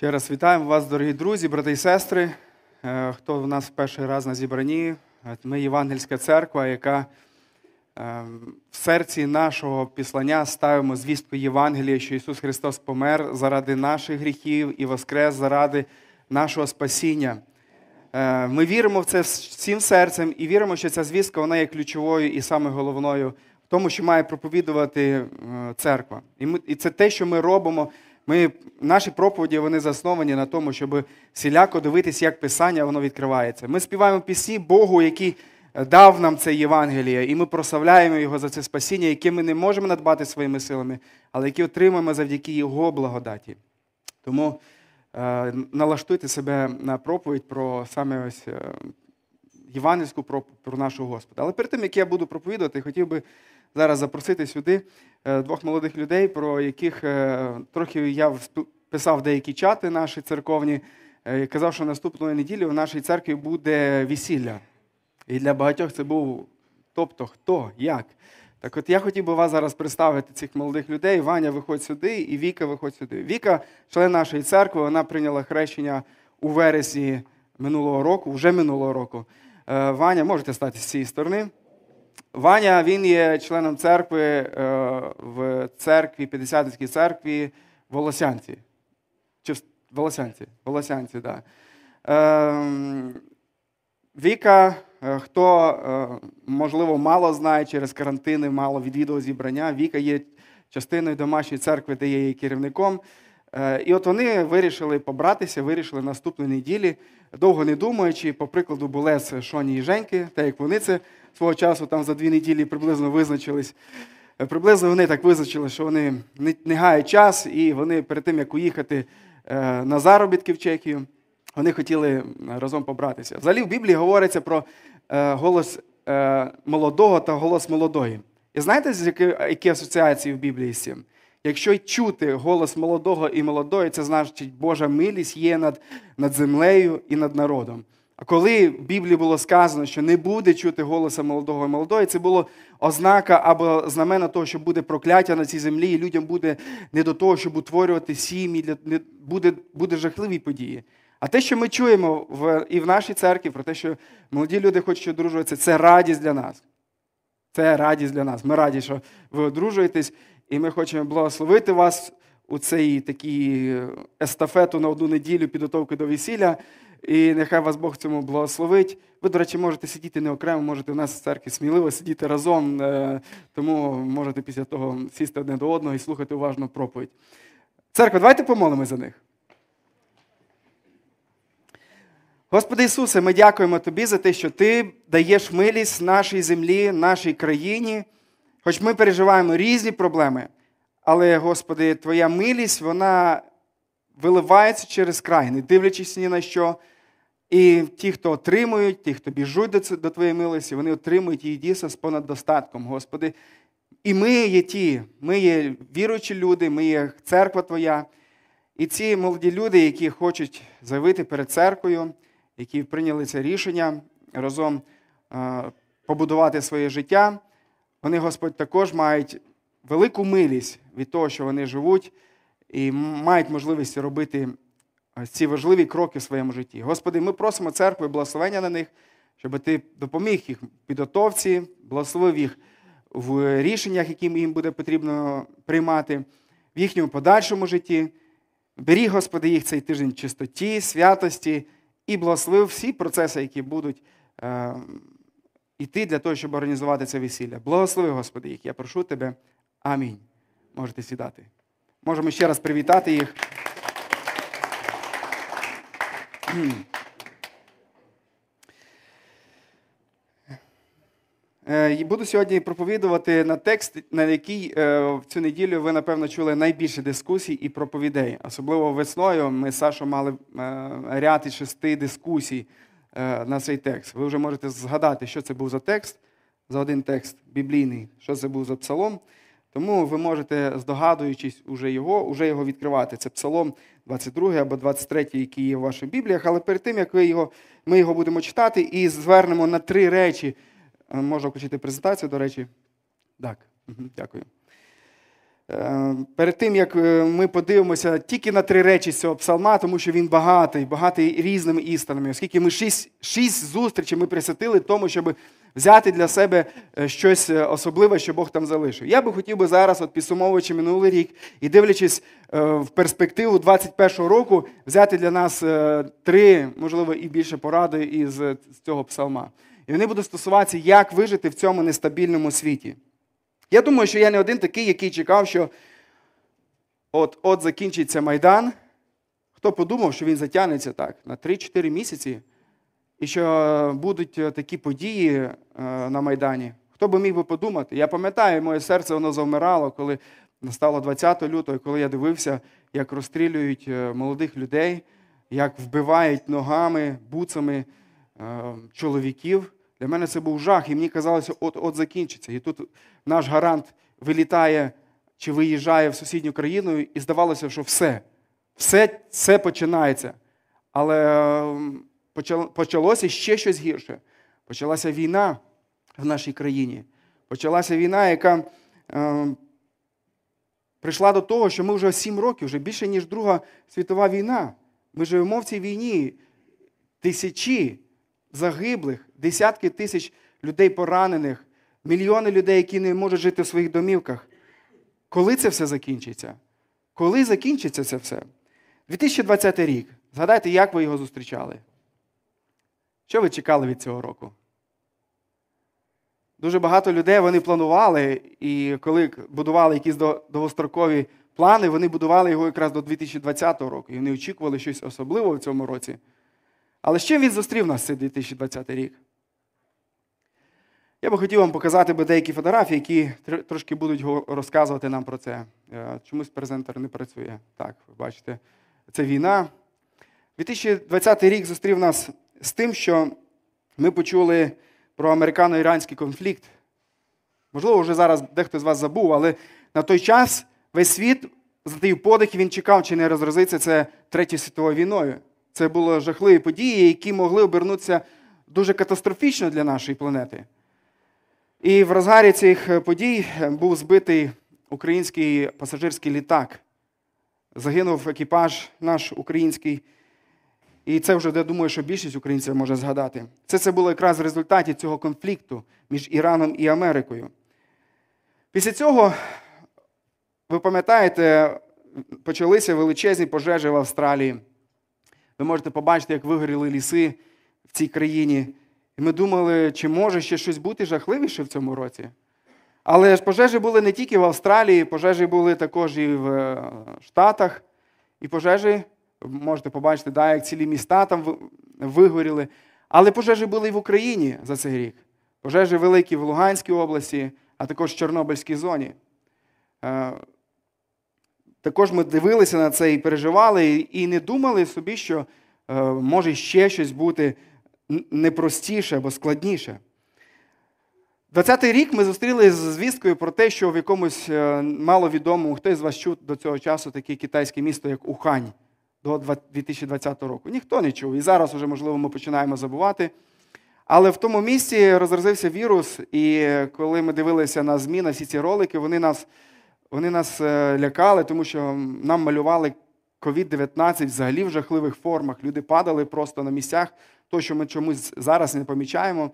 Ще раз вітаємо вас, дорогі друзі, брати і сестри. Е, Хто в нас в перший раз на зібранні? Е, Ми Євангельська церква, яка е, в серці нашого післання ставимо звістку Євангелія, що Ісус Христос помер заради наших гріхів і воскрес заради нашого спасіння. Ми віримо в це всім серцем і віримо, що ця звістка вона є ключовою і саме головною в тому, що має проповідувати церква. І це те, що ми робимо. Ми, Наші проповіді вони засновані на тому, щоб всіляко дивитися, як Писання воно відкривається. Ми співаємо пісні Богу, який дав нам це Євангеліє, і ми прославляємо Його за це спасіння, яке ми не можемо надбати своїми силами, але яке отримаємо завдяки Його благодаті. Тому е, налаштуйте себе на проповідь про саме ось е, євангельську проповідь про нашого Господа. Але перед тим, як я буду проповідувати, хотів би зараз запросити сюди е, двох молодих людей, про яких е, трохи я писав деякі чати наші церковні. е, і Казав, що наступної неділі в нашій церкві буде весілля. І для багатьох це був тобто хто, як. Так от я хотів би вас зараз представити цих молодих людей. Ваня, виходь сюди, і Віка виходь сюди. Віка, член нашої церкви, вона прийняла хрещення у вересні минулого року, вже минулого року. Ваня, можете стати з цієї сторони. Ваня він є членом церкви е, в церкві, П'ятдесятницькій церкві Волосянці. Чи Волосянці? Волосянці, так. Да. Е, Віка, е, хто, е, можливо, мало знає через карантини, мало відвідував зібрання. Віка є частиною домашньої церкви, де є керівником. Е, І от вони вирішили побратися, вирішили наступної неділі, довго не думаючи, по прикладу Булес, Шоні і Женьки, так як вони це свого часу там за дві неділі приблизно визначились. Е, Приблизно вони так визначили, що вони не, гають час, і вони перед тим, як уїхати е, на заробітки в Чехію, вони хотіли разом побратися. Взагалі в Біблії говориться про голос молодого та голос молодої. І знаєте, з які асоціації в Біблії з цим? Якщо чути голос молодого і молодої, це значить Божа милість є над, над землею і над народом. А коли в Біблії було сказано, що не буде чути голоса молодого і молодої, це було ознака або знамена того, що буде прокляття на цій землі, і людям буде не до того, щоб утворювати сім'ї, буде, буде жахливі події. А те, що ми чуємо в, і в нашій церкві, про те, що молоді люди хочуть одружуватися, це радість для нас. Це радість для нас. Ми раді, що ви одружуєтесь, і ми хочемо благословити вас у цей такий естафету на одну неділю підготовки до весілля. І нехай вас Бог цьому благословить. Ви, до речі, можете сидіти не окремо, можете у нас в церкві сміливо сидіти разом, е, тому можете після того сісти одне до одного і слухати уважно проповідь. Церква, давайте помолимось за них. Господи Ісусе, ми дякуємо Тобі за те, що Ти даєш милість нашій землі, нашій країні. Хоч ми переживаємо різні проблеми, але, Господи, Твоя милість, вона виливається через край, не дивлячись ні на що. І ті, хто отримують, ті, хто біжуть до Твоєї милості, вони отримують її дійсно з понад достатком, Господи. І ми є ті, ми є віруючі люди, ми є церква Твоя. І ці молоді люди, які хочуть заявити перед церквою, які прийняли це рішення разом побудувати своє життя, вони, Господь, також мають велику милість від того, що вони живуть, і мають можливість робити ці важливі кроки в своєму житті. Господи, ми просимо церкви благословення на них, щоб ти допоміг їх підготовці, благословив їх в рішеннях, які їм буде потрібно приймати, в їхньому подальшому житті. Беріг, Господи, їх цей тиждень чистоті, святості і благословив всі процеси, які будуть е, йти для того, щоб організувати це весілля. Благослови, Господи, їх. Я прошу Тебе. Амінь. Можете сідати. Можемо ще раз привітати їх. Е, і Буду сьогодні проповідувати на текст, на який е, в цю неділю ви, напевно, чули найбільше дискусій і проповідей. Особливо весною ми з Сашою мали е, ряд із шести дискусій на цей текст. Ви вже можете згадати, що це був за текст, за один текст біблійний, що це був за псалом. Тому ви можете, здогадуючись уже його, уже його відкривати. Це псалом 22 або 23, який є в ваших бібліях. Але перед тим, як ви його, ми його будемо читати і звернемо на три речі. Е, Можна включити презентацію, до речі. Так, дякую. Е, перед тим, як е, ми подивимося тільки на три речі з цього псалма, тому що він багатий, багатий різними істинами, оскільки ми шість, шість зустрічей ми присвятили тому, щоб взяти для себе е, щось особливе, що Бог там залишив. Я би хотів би зараз, от підсумовуючи минулий рік і дивлячись в перспективу 21-го року, взяти для нас три, можливо, і більше поради із цього псалма. І вони будуть стосуватися, як вижити в цьому нестабільному світі. Я думаю, що я не один такий, який чекав, що от от закінчиться Майдан. Хто подумав, що він затягнеться так на 3-4 місяці, і що будуть е, такі події е, на Майдані? Хто би міг би подумати? Я пам'ятаю, моє серце воно завмирало, коли настало 20 лютого, коли я дивився, як розстрілюють е, молодих людей, як вбивають ногами, буцами чоловіків. Для мене це був жах, і мені казалося, от-от закінчиться. І тут наш гарант вилітає чи виїжджає в сусідню країну, і здавалося, що все, все це починається. Але почалося ще щось гірше. Почалася війна в нашій країні. Почалася війна, яка е, прийшла до того, що ми вже сім років, вже більше, ніж Друга світова війна. Ми живемо в цій війні. Тисячі загиблих, десятки тисяч людей поранених, мільйони людей, які не можуть жити в своїх домівках. Коли це все закінчиться? Коли закінчиться це все? 2020 рік. Згадайте, як ви його зустрічали? Що ви чекали від цього року? Дуже багато людей вони планували, і коли будували якісь довгострокові плани, вони будували його якраз до 2020 року. І вони очікували щось особливе в цьому році. Але з чим він зустрів нас цей 2020 рік? Я би хотів вам показати би деякі фотографії, які трошки будуть розказувати нам про це. Е, чомусь презентер не працює. Так, ви бачите, це війна. 2020 рік зустрів нас з тим, що ми почули про американо-іранський конфлікт. Можливо, вже зараз дехто з вас забув, але на той час весь світ затаїв подих і він чекав, чи не розразиться це Третьою світовою війною. Це були жахливі події, які могли обернутися дуже катастрофічно для нашої планети. І в розгарі цих подій був збитий український пасажирський літак. Загинув екіпаж наш український. І це вже, я думаю, що більшість українців може згадати. Це це було якраз в результаті цього конфлікту між Іраном і Америкою. Після цього, ви пам'ятаєте, почалися величезні пожежі в Австралії. Ви можете побачити, як вигоріли ліси в цій країні. І ми думали, чи може ще щось бути жахливіше в цьому році. Але ж пожежі були не тільки в Австралії, пожежі були також і в е, Штатах. І пожежі, можете побачити, да, як цілі міста там вигоріли. Але пожежі були і в Україні за цей рік. Пожежі великі в Луганській області, а також в Чорнобильській зоні. Е, також ми дивилися на це і переживали, і не думали собі, що е, може ще щось бути непростіше або складніше. 20-й рік ми зустріли з звісткою про те, що в якомусь е, маловідомому, хтось з вас чув до цього часу таке китайське місто, як Ухань, до 2020 року. Ніхто не чув. І зараз, вже, можливо, ми починаємо забувати. Але в тому місці розразився вірус, і коли ми дивилися на ЗМІ, на всі ці ролики, вони нас вони нас е, лякали, тому що нам малювали COVID-19 взагалі в жахливих формах. Люди падали просто на місцях, то, що ми чомусь зараз не помічаємо.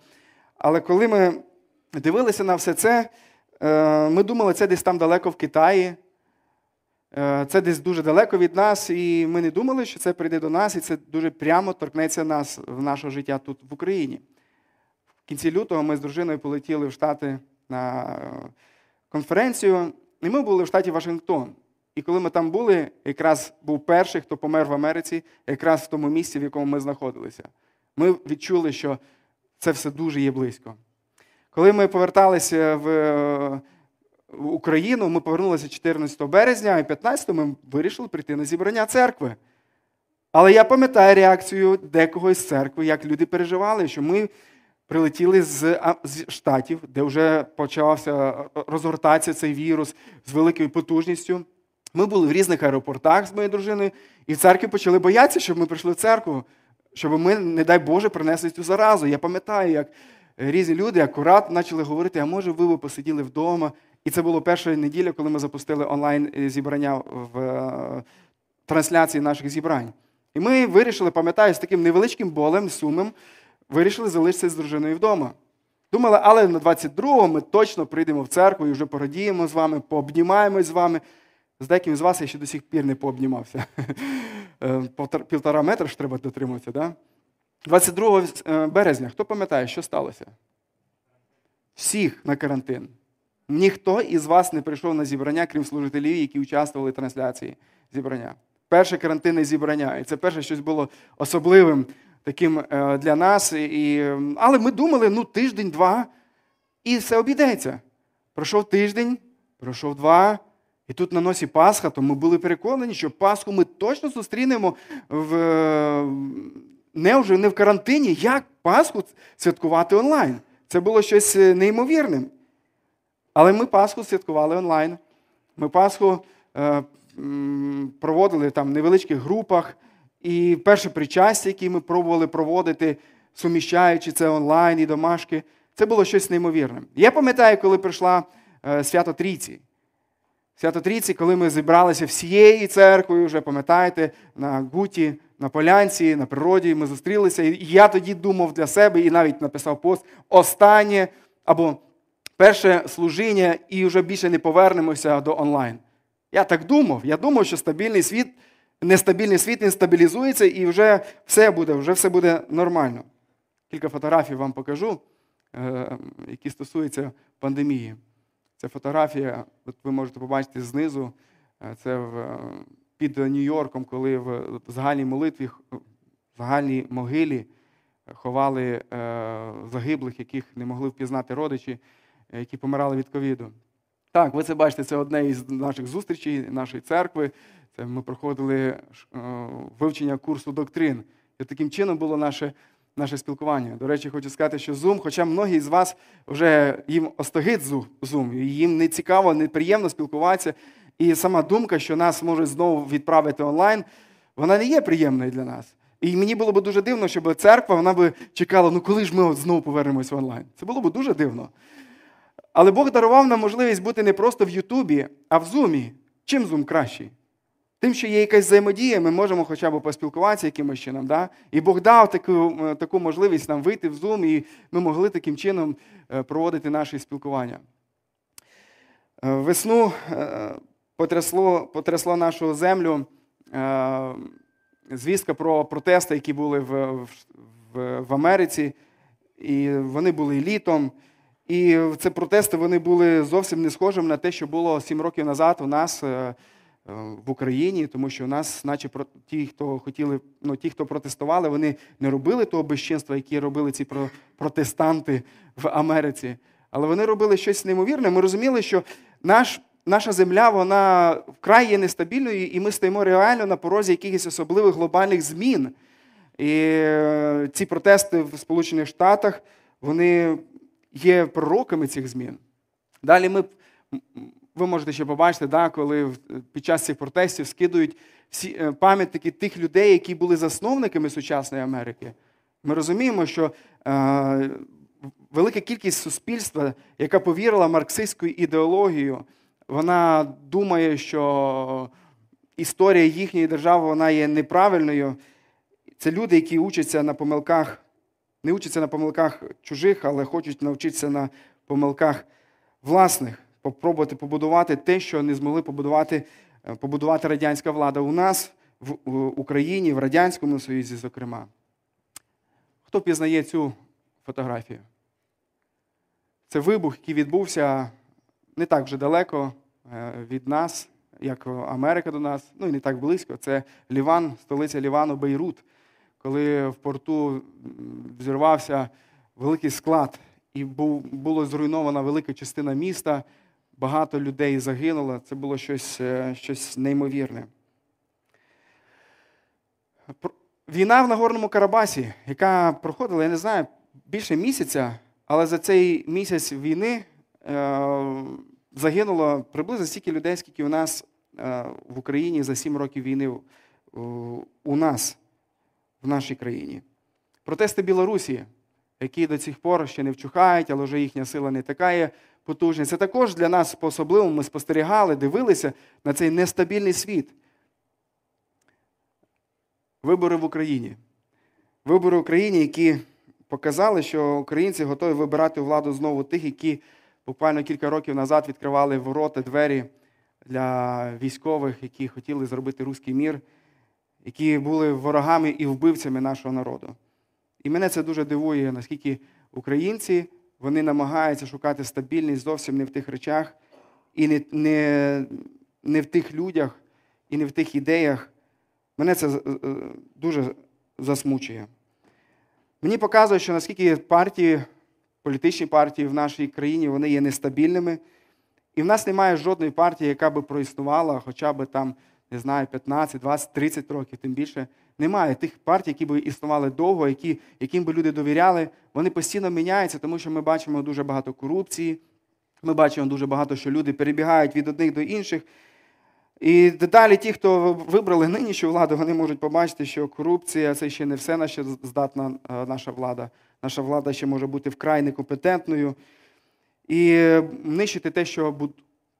Але коли ми дивилися на все це, е, ми думали, це десь там далеко в Китаї. Е, це десь дуже далеко від нас, і ми не думали, що це прийде до нас, і це дуже прямо торкнеться нас в нашого життя тут в Україні. В кінці лютого ми з дружиною полетіли в Штати на конференцію. І ми були в штаті Вашингтон. І коли ми там були, якраз був перший, хто помер в Америці, якраз в тому місці, в якому ми знаходилися. Ми відчули, що це все дуже є близько. Коли ми поверталися в Україну, ми повернулися 14 березня, і 15 ми вирішили прийти на зібрання церкви. Але я пам'ятаю реакцію декого із церкви, як люди переживали, що ми прилетіли з штатів, де вже почався розгортатися цей вірус з великою потужністю. Ми були в різних аеропортах з моєю дружиною, і в церкві почали боятися, щоб ми прийшли в церкву, щоб ми, не дай Боже, принесли цю заразу. Я пам'ятаю, як різні люди акурат почали говорити, а може, ви би посиділи вдома І це було перша неділя, коли ми запустили онлайн зібрання в е, трансляції наших зібрань. І ми вирішили, пам'ятаю, з таким невеличким болем, сумом, вирішили залишитися з дружиною вдома. Думали, але на 22-го ми точно прийдемо в церкву і вже порадіємо з вами, пообнімаємось з вами. З деяким з вас я ще до сих пір не пообнімався. Е, півтора метра ж треба дотримуватися. Да? 22 е, березня, хто пам'ятає, що сталося? Всіх на карантин. Ніхто із вас не прийшов на зібрання, крім служителів, які участвували в трансляції зібрання. Перше карантинне зібрання. І це перше щось було особливим таким е, для нас. І, Але ми думали, ну, тиждень-два, і все обійдеться. Пройшов тиждень, пройшов два. І тут на носі Пасха, то ми були переконані, що Пасху ми точно зустрінемо в, не вже не в карантині, як Пасху святкувати онлайн. Це було щось е, неймовірним. Але ми Пасху святкували онлайн. Ми Пасху е, проводили там в невеличких групах. І перше причастя, яке ми пробували проводити, суміщаючи це онлайн і домашки, це було щось неймовірне. Я пам'ятаю, коли прийшла е, свято Трійці. Свято Трійці, коли ми зібралися всією церквою, вже пам'ятаєте, на Гуті, на Полянці, на природі, ми зустрілися. І я тоді думав для себе і навіть написав пост останнє або перше служіння, і вже більше не повернемося до онлайн. Я так думав. Я думав, що стабільний світ, нестабільний світ він стабілізується і вже все буде, вже все буде нормально. Кілька фотографій вам покажу, е, які стосуються пандемії. Це фотографія, от ви можете побачити знизу. Е, це в, під Нью-Йорком, коли в загальній молитві, в загальній могилі ховали е, загиблих, яких не могли впізнати родичі, які помирали від ковіду. Так, ви це бачите, це одне із наших зустрічей, нашої церкви. Це Ми проходили е, вивчення курсу доктрин. І таким чином було наше наше спілкування. До речі, хочу сказати, що Zoom, хоча многі з вас вже їм остогид Zoom, їм не цікаво, не приємно спілкуватися. І сама думка, що нас можуть знову відправити онлайн, вона не є приємною для нас. І мені було б дуже дивно, щоб церква вона би чекала, ну коли ж ми знову повернемось в онлайн. Це було б дуже дивно. Але Бог дарував нам можливість бути не просто в Ютубі, а в Зумі. Чим Зум кращий? Тим, що є якась взаємодія, ми можемо хоча б поспілкуватися якимось чином. Да? І Бог дав таку е, таку можливість нам вийти в Zoom, і ми могли таким чином е, проводити наші спілкування. Е, весну потрясло потрясло нашу землю звістка про протести, які були в, в, в Америці, і вони були літом. І ці протести вони були зовсім не схожими на те, що було сім років назад у нас в Україні, тому що у нас, наче ті, хто хотіли, ну ті, хто протестували, вони не робили того безчинства, яке робили ці протестанти в Америці. Але вони робили щось неймовірне. Ми розуміли, що наш, наша земля вона вкрай є нестабільною, і ми стоїмо реально на порозі якихось особливих глобальних змін. І е, ці протести в Сполучених Штатах вони є пророками цих змін. Далі ми ви можете ще побачити, да, коли під час цих протестів скидують всі е, пам'ятники тих людей, які були засновниками сучасної Америки. Ми розуміємо, що е, велика кількість суспільства, яка повірила в марксистську ідеологію, вона думає, що історія їхньої держави вона є неправильною. Це люди, які учаться на помилках, не учаться на помилках чужих, але хочуть навчитися на помилках власних попробувати побудувати те, що не змогли побудувати е, побудувати радянська влада у нас, в Україні, в Радянському Союзі, зокрема. Хто пізнає цю фотографію? Це вибух, який відбувся не так вже далеко е, від нас, як Америка до нас, ну і не так близько. Це Ліван, столиця Лівану, Бейрут, коли в порту взірвався великий склад, і було зруйнована велика частина міста багато людей загинуло. Це було щось, е, щось неймовірне. Війна в Нагорному Карабасі, яка проходила, я не знаю, більше місяця, але за цей місяць війни е, загинуло приблизно стільки людей, скільки у нас е, в Україні за сім років війни у нас, в нашій країні. Протести Білорусі. Які до цих пор ще не вчухають, але вже їхня сила не така є потужна. Це також для нас по-особливому ми спостерігали, дивилися на цей нестабільний світ. Вибори в Україні. Вибори в Україні, які показали, що українці готові вибирати владу знову тих, які буквально кілька років назад відкривали ворота, двері для військових, які хотіли зробити руський мір, які були ворогами і вбивцями нашого народу. І мене це дуже дивує, наскільки українці вони намагаються шукати стабільність зовсім не в тих речах, і не, не, не в тих людях, і не в тих ідеях. Мене це е, дуже засмучує. Мені показує, що наскільки партії, політичні партії в нашій країні вони є нестабільними. І в нас немає жодної партії, яка би проіснувала хоча б там, не знаю, 15, 20, 30 років, тим більше. Немає тих партій, які б існували довго, які, яким би люди довіряли. Вони постійно міняються, тому що ми бачимо дуже багато корупції. Ми бачимо дуже багато, що люди перебігають від одних до інших. І дедалі ті, хто вибрали нинішню владу, вони можуть побачити, що корупція це ще не все на здатна е, наша влада. Наша влада ще може бути вкрай некомпетентною. І нищити те, що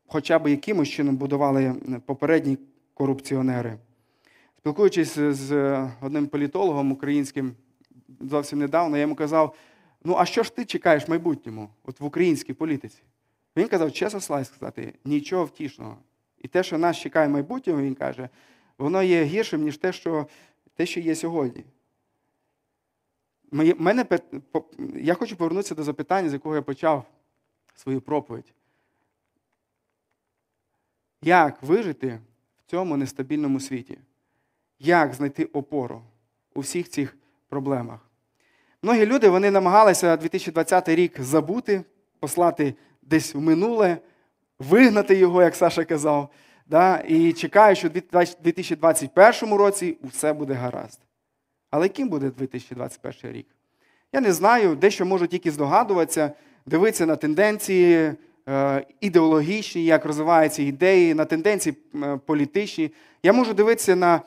хоча б якимось чином будували попередні корупціонери. Спілкуючись з одним політологом українським зовсім недавно, я йому казав: ну, а що ж ти чекаєш в майбутньому, от в українській політиці? Він казав, чесно слай сказати, нічого втішного. І те, що нас чекає в майбутньому, він каже, воно є гіршим, ніж те, що те, що є сьогодні. Мене, Я хочу повернутися до запитання, з якого я почав свою проповідь. Як вижити в цьому нестабільному світі? Як знайти опору у всіх цих проблемах? Многі люди вони намагалися 2020 рік забути, послати десь в минуле, вигнати його, як Саша казав, да? і чекають, що в 2021 році все буде гаразд. Але яким буде 2021 рік? Я не знаю, дещо можу тільки здогадуватися, дивитися на тенденції е, ідеологічні, як розвиваються ідеї, на тенденції е, політичні. Я можу дивитися на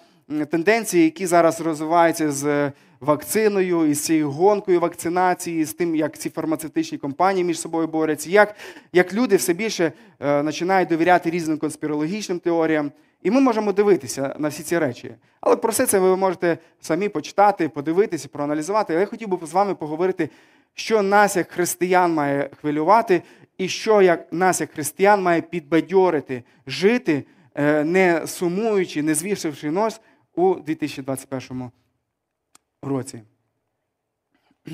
тенденції, які зараз розвиваються з вакциною, із цією гонкою вакцинації, з тим, як ці фармацевтичні компанії між собою борються, як як люди все більше е, починають довіряти різним конспірологічним теоріям. І ми можемо дивитися на всі ці речі. Але про все це ви можете самі почитати, подивитися, проаналізувати. Але я хотів би з вами поговорити, що нас, як християн, має хвилювати, і що як нас, як християн, має підбадьорити, жити, е, не сумуючи, не звішивши нос у 2021 році.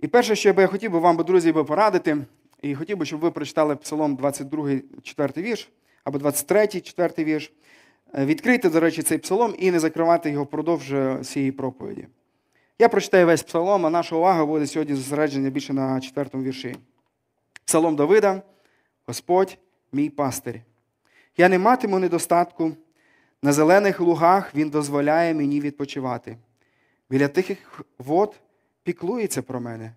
І перше, що я хотів би вам, друзі, порадити, і хотів би, щоб ви прочитали Псалом 22, 4 вірш, або 23, 4 вірш. Е, відкрийте, до речі, цей псалом і не закривати його впродовж е, цієї проповіді. Я прочитаю весь псалом, а наша увага буде сьогодні зосередження більше на четвертому вірші. Псалом Давида, Господь, мій пастир. Я не матиму недостатку. На зелених лугах Він дозволяє мені відпочивати. Біля тихих вод піклується про мене.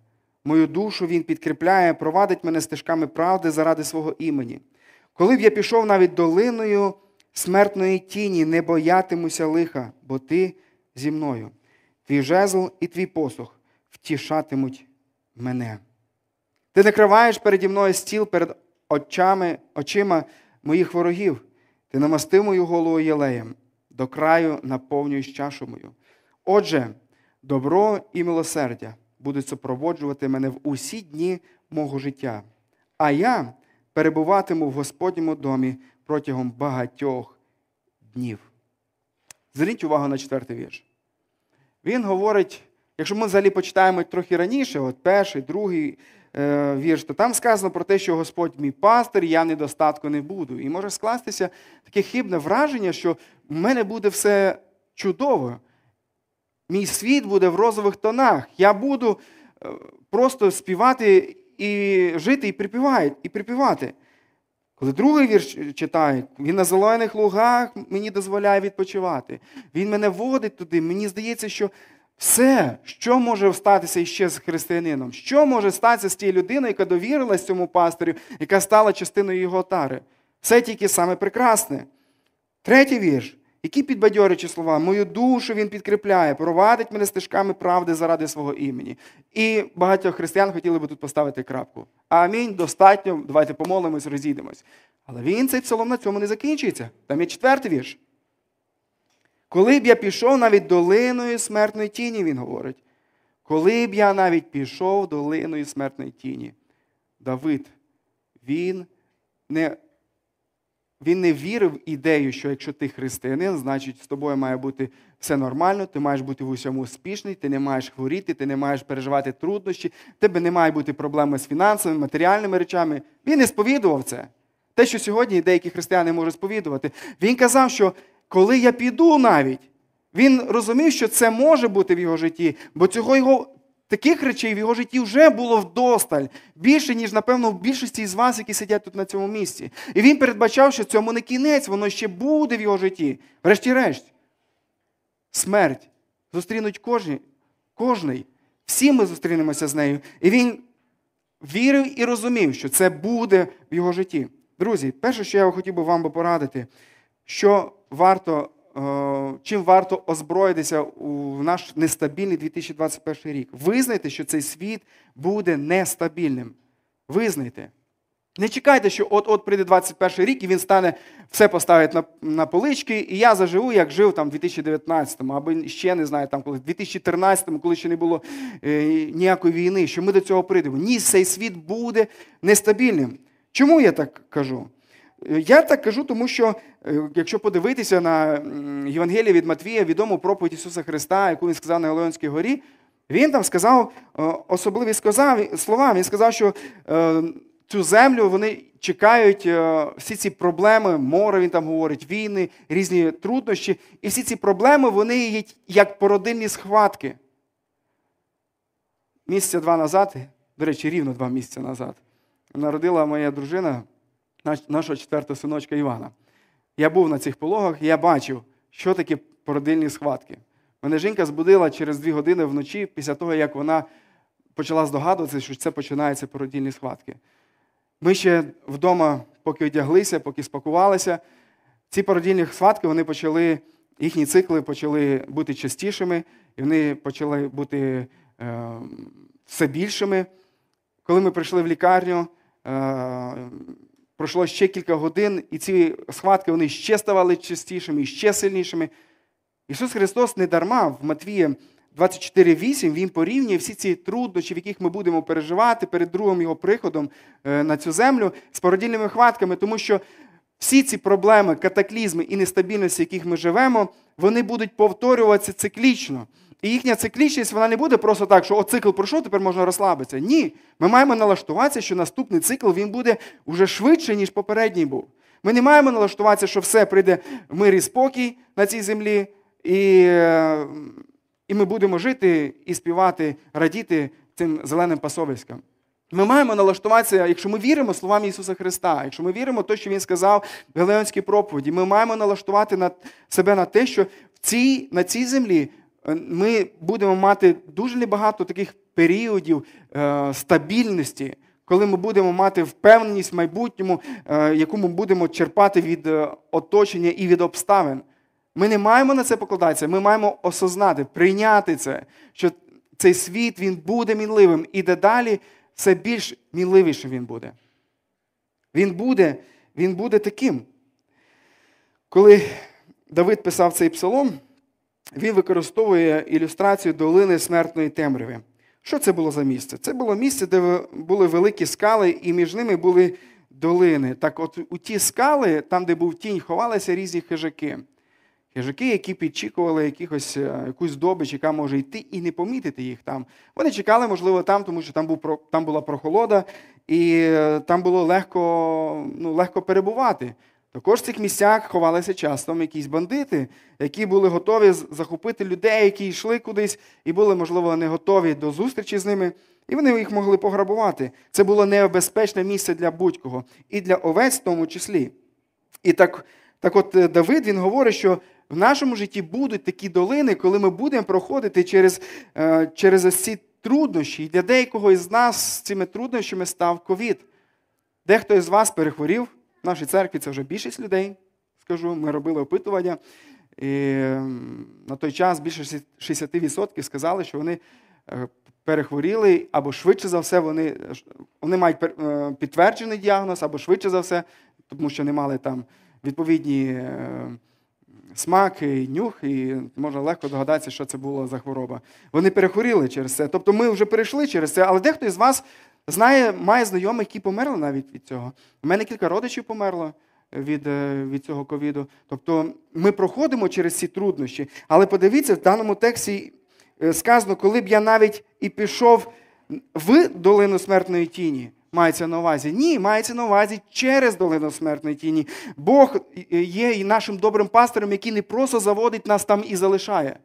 Мою душу Він підкріпляє, провадить мене стежками правди заради свого імені. Коли б я пішов навіть долиною смертної тіні, не боятимуся лиха, бо ти зі мною. Твій жезл і твій посух втішатимуть мене. Ти накриваєш переді мною стіл перед очами, очима моїх ворогів. Ти намастив мою голову єлеєм, до краю наповнюєш чашу мою. Отже, добро і милосердя будуть супроводжувати мене в усі дні мого життя, а я перебуватиму в Господньому домі протягом багатьох днів. Зверніть увагу на четвертий вірш. Він говорить, якщо ми взагалі почитаємо трохи раніше, от перший, другий вірш, то там сказано про те, що Господь мій пастир, я недостатку не буду. І може скластися таке хибне враження, що в мене буде все чудово. Мій світ буде в розових тонах. Я буду е, просто співати і жити, і припівати. І припівати. Коли другий вірш читає, він на зелених лугах мені дозволяє відпочивати. Він мене водить туди. Мені здається, що все, що може статися іще з християнином, що може статися з тією людиною, яка довірилась цьому пастирю, яка стала частиною його тари. Все тільки саме прекрасне. Третій вірш. Які підбадьорючі слова, мою душу він підкріпляє, провадить мене стежками правди заради свого імені. І багатьох християн хотіли би тут поставити крапку. Амінь, достатньо, давайте помолимось, розійдемось. Але він цей псалом на цьому не закінчується. Там є четвертий вірш. Коли б я пішов навіть долиною смертної тіні, він говорить. Коли б я навіть пішов долиною смертної тіні, Давид, він не він не вірив ідею, що якщо ти християнин, значить з тобою має бути все нормально, ти маєш бути в усьому успішний, ти не маєш хворіти, ти не маєш переживати труднощі, в тебе не має бути проблеми з фінансовими, матеріальними речами. Він не сповідував це. Те, що сьогодні деякі християни можуть сповідувати. Він казав, що коли я піду навіть, він розумів, що це може бути в його житті, бо цього його Таких речей в його житті вже було вдосталь, більше, ніж, напевно, в більшості з вас, які сидять тут на цьому місці. І він передбачав, що цьому не кінець, воно ще буде в його житті. Врешті-решт, смерть зустрінуть кожні, кожний. Всі ми зустрінемося з нею. І він вірив і розумів, що це буде в його житті. Друзі, перше, що я хотів би вам порадити, що варто Е, чим варто озброїтися у наш нестабільний 2021 рік. Визнайте, що цей світ буде нестабільним. Визнайте. Не чекайте, що от-от прийде 21 рік і він стане, все поставить на на полички, і я заживу, як жив там в 2019-му, або ще не знаю, там коли в 2013-му, коли ще не було е, ніякої війни, що ми до цього прийдемо. Ні, цей світ буде нестабільним. Чому я так кажу? Я так кажу, тому що е, якщо подивитися на Євангеліє від Матвія, відому проповідь Ісуса Христа, яку він сказав на Галеонській горі, він там сказав е, особливі слова. Він сказав, що е, цю землю вони чекають всі ці проблеми, море він там говорить, війни, різні труднощі. І всі ці проблеми вони є як породильні схватки. Місяця два назад, до речі, рівно два місяці назад, народила моя дружина нашого четвертого синочка Івана. Я був на цих пологах, і я бачив, що таке породильні схватки. Мене жінка збудила через дві години вночі, після того, як вона почала здогадуватися, що це починаються породільні схватки. Ми ще вдома, поки одяглися, поки спакувалися, ці породільні схватки вони почали, їхні цикли почали бути частішими, і вони почали бути е, все більшими. Коли ми прийшли в лікарню, е, Пройшло ще кілька годин, і ці схватки вони ще ставали частішими ще сильнішими. Ісус Христос не дарма в Матвія 24,8 Він порівнює всі ці труднощі, в яких ми будемо переживати перед другим його приходом е, на цю землю з породільними хватками, тому що всі ці проблеми, катаклізми і нестабільності, в яких ми живемо, вони будуть повторюватися циклічно. І їхня циклічність вона не буде просто так, що от цикл пройшов, тепер можна розслабитися. Ні. Ми маємо налаштуватися, що наступний цикл він буде вже швидше, ніж попередній був. Ми не маємо налаштуватися, що все прийде в мир і спокій на цій землі, і і ми будемо жити і співати, радіти цим зеленим пасовиськам. Ми маємо налаштуватися, якщо ми віримо словам Ісуса Христа, якщо ми віримо те, що Він сказав в Галеонській проповіді, ми маємо налаштувати на себе на те, що в цій, на цій землі Е, ми будемо мати дуже небагато таких періодів е, стабільності, коли ми будемо мати впевненість в майбутньому, е, яку ми будемо черпати від оточення і від обставин. Ми не маємо на це покладатися, ми маємо осознати, прийняти це, що цей світ він буде мінливим, і дедалі все більш мінливіше він буде. Він буде, Він буде таким. Коли Давид писав цей псалом, він використовує ілюстрацію долини смертної темряви. Що це було за місце? Це було місце, де були великі скали, і між ними були долини. Так от у ті скали, там, де був тінь, ховалися різні хижаки. Хижаки, які підчікували якихось, е, якусь добич, яка може йти і не помітити їх там. Вони чекали, можливо, там, тому що там був, там була прохолода, і е, там було легко ну, легко перебувати. Також в цих місцях ховалися часто якісь бандити, які були готові захопити людей, які йшли кудись, і були, можливо, не готові до зустрічі з ними, і вони їх могли пограбувати. Це було небезпечне місце для будь-кого, і для овець в тому числі. І так, так от е, Давид він говорить, що в нашому житті будуть такі долини, коли ми будемо проходити через е, через ось ці труднощі. І для деякого із нас з цими труднощами став ковід. Дехто із вас перехворів. В нашій церкві це вже більшість людей, скажу. Ми робили опитування. І на той час більше 60% сказали, що вони е, перехворіли, або швидше за все, вони вони мають е, підтверджений діагноз, або швидше за все, тому що не мали там відповідні е, смаки, нюх, і можна легко догадатися, що це було за хвороба. Вони перехворіли через це. Тобто ми вже перейшли через це, але дехто із вас знає, має знайомих, які померли навіть від цього. У мене кілька родичів померло від е, від цього ковіду. Тобто ми проходимо через ці труднощі. Але подивіться, в даному тексті е, сказано, коли б я навіть і пішов в долину смертної тіні. Мається на увазі? Ні, мається на увазі через долину смертної тіні. Бог є і нашим добрим пастором, який не просто заводить нас там і залишає,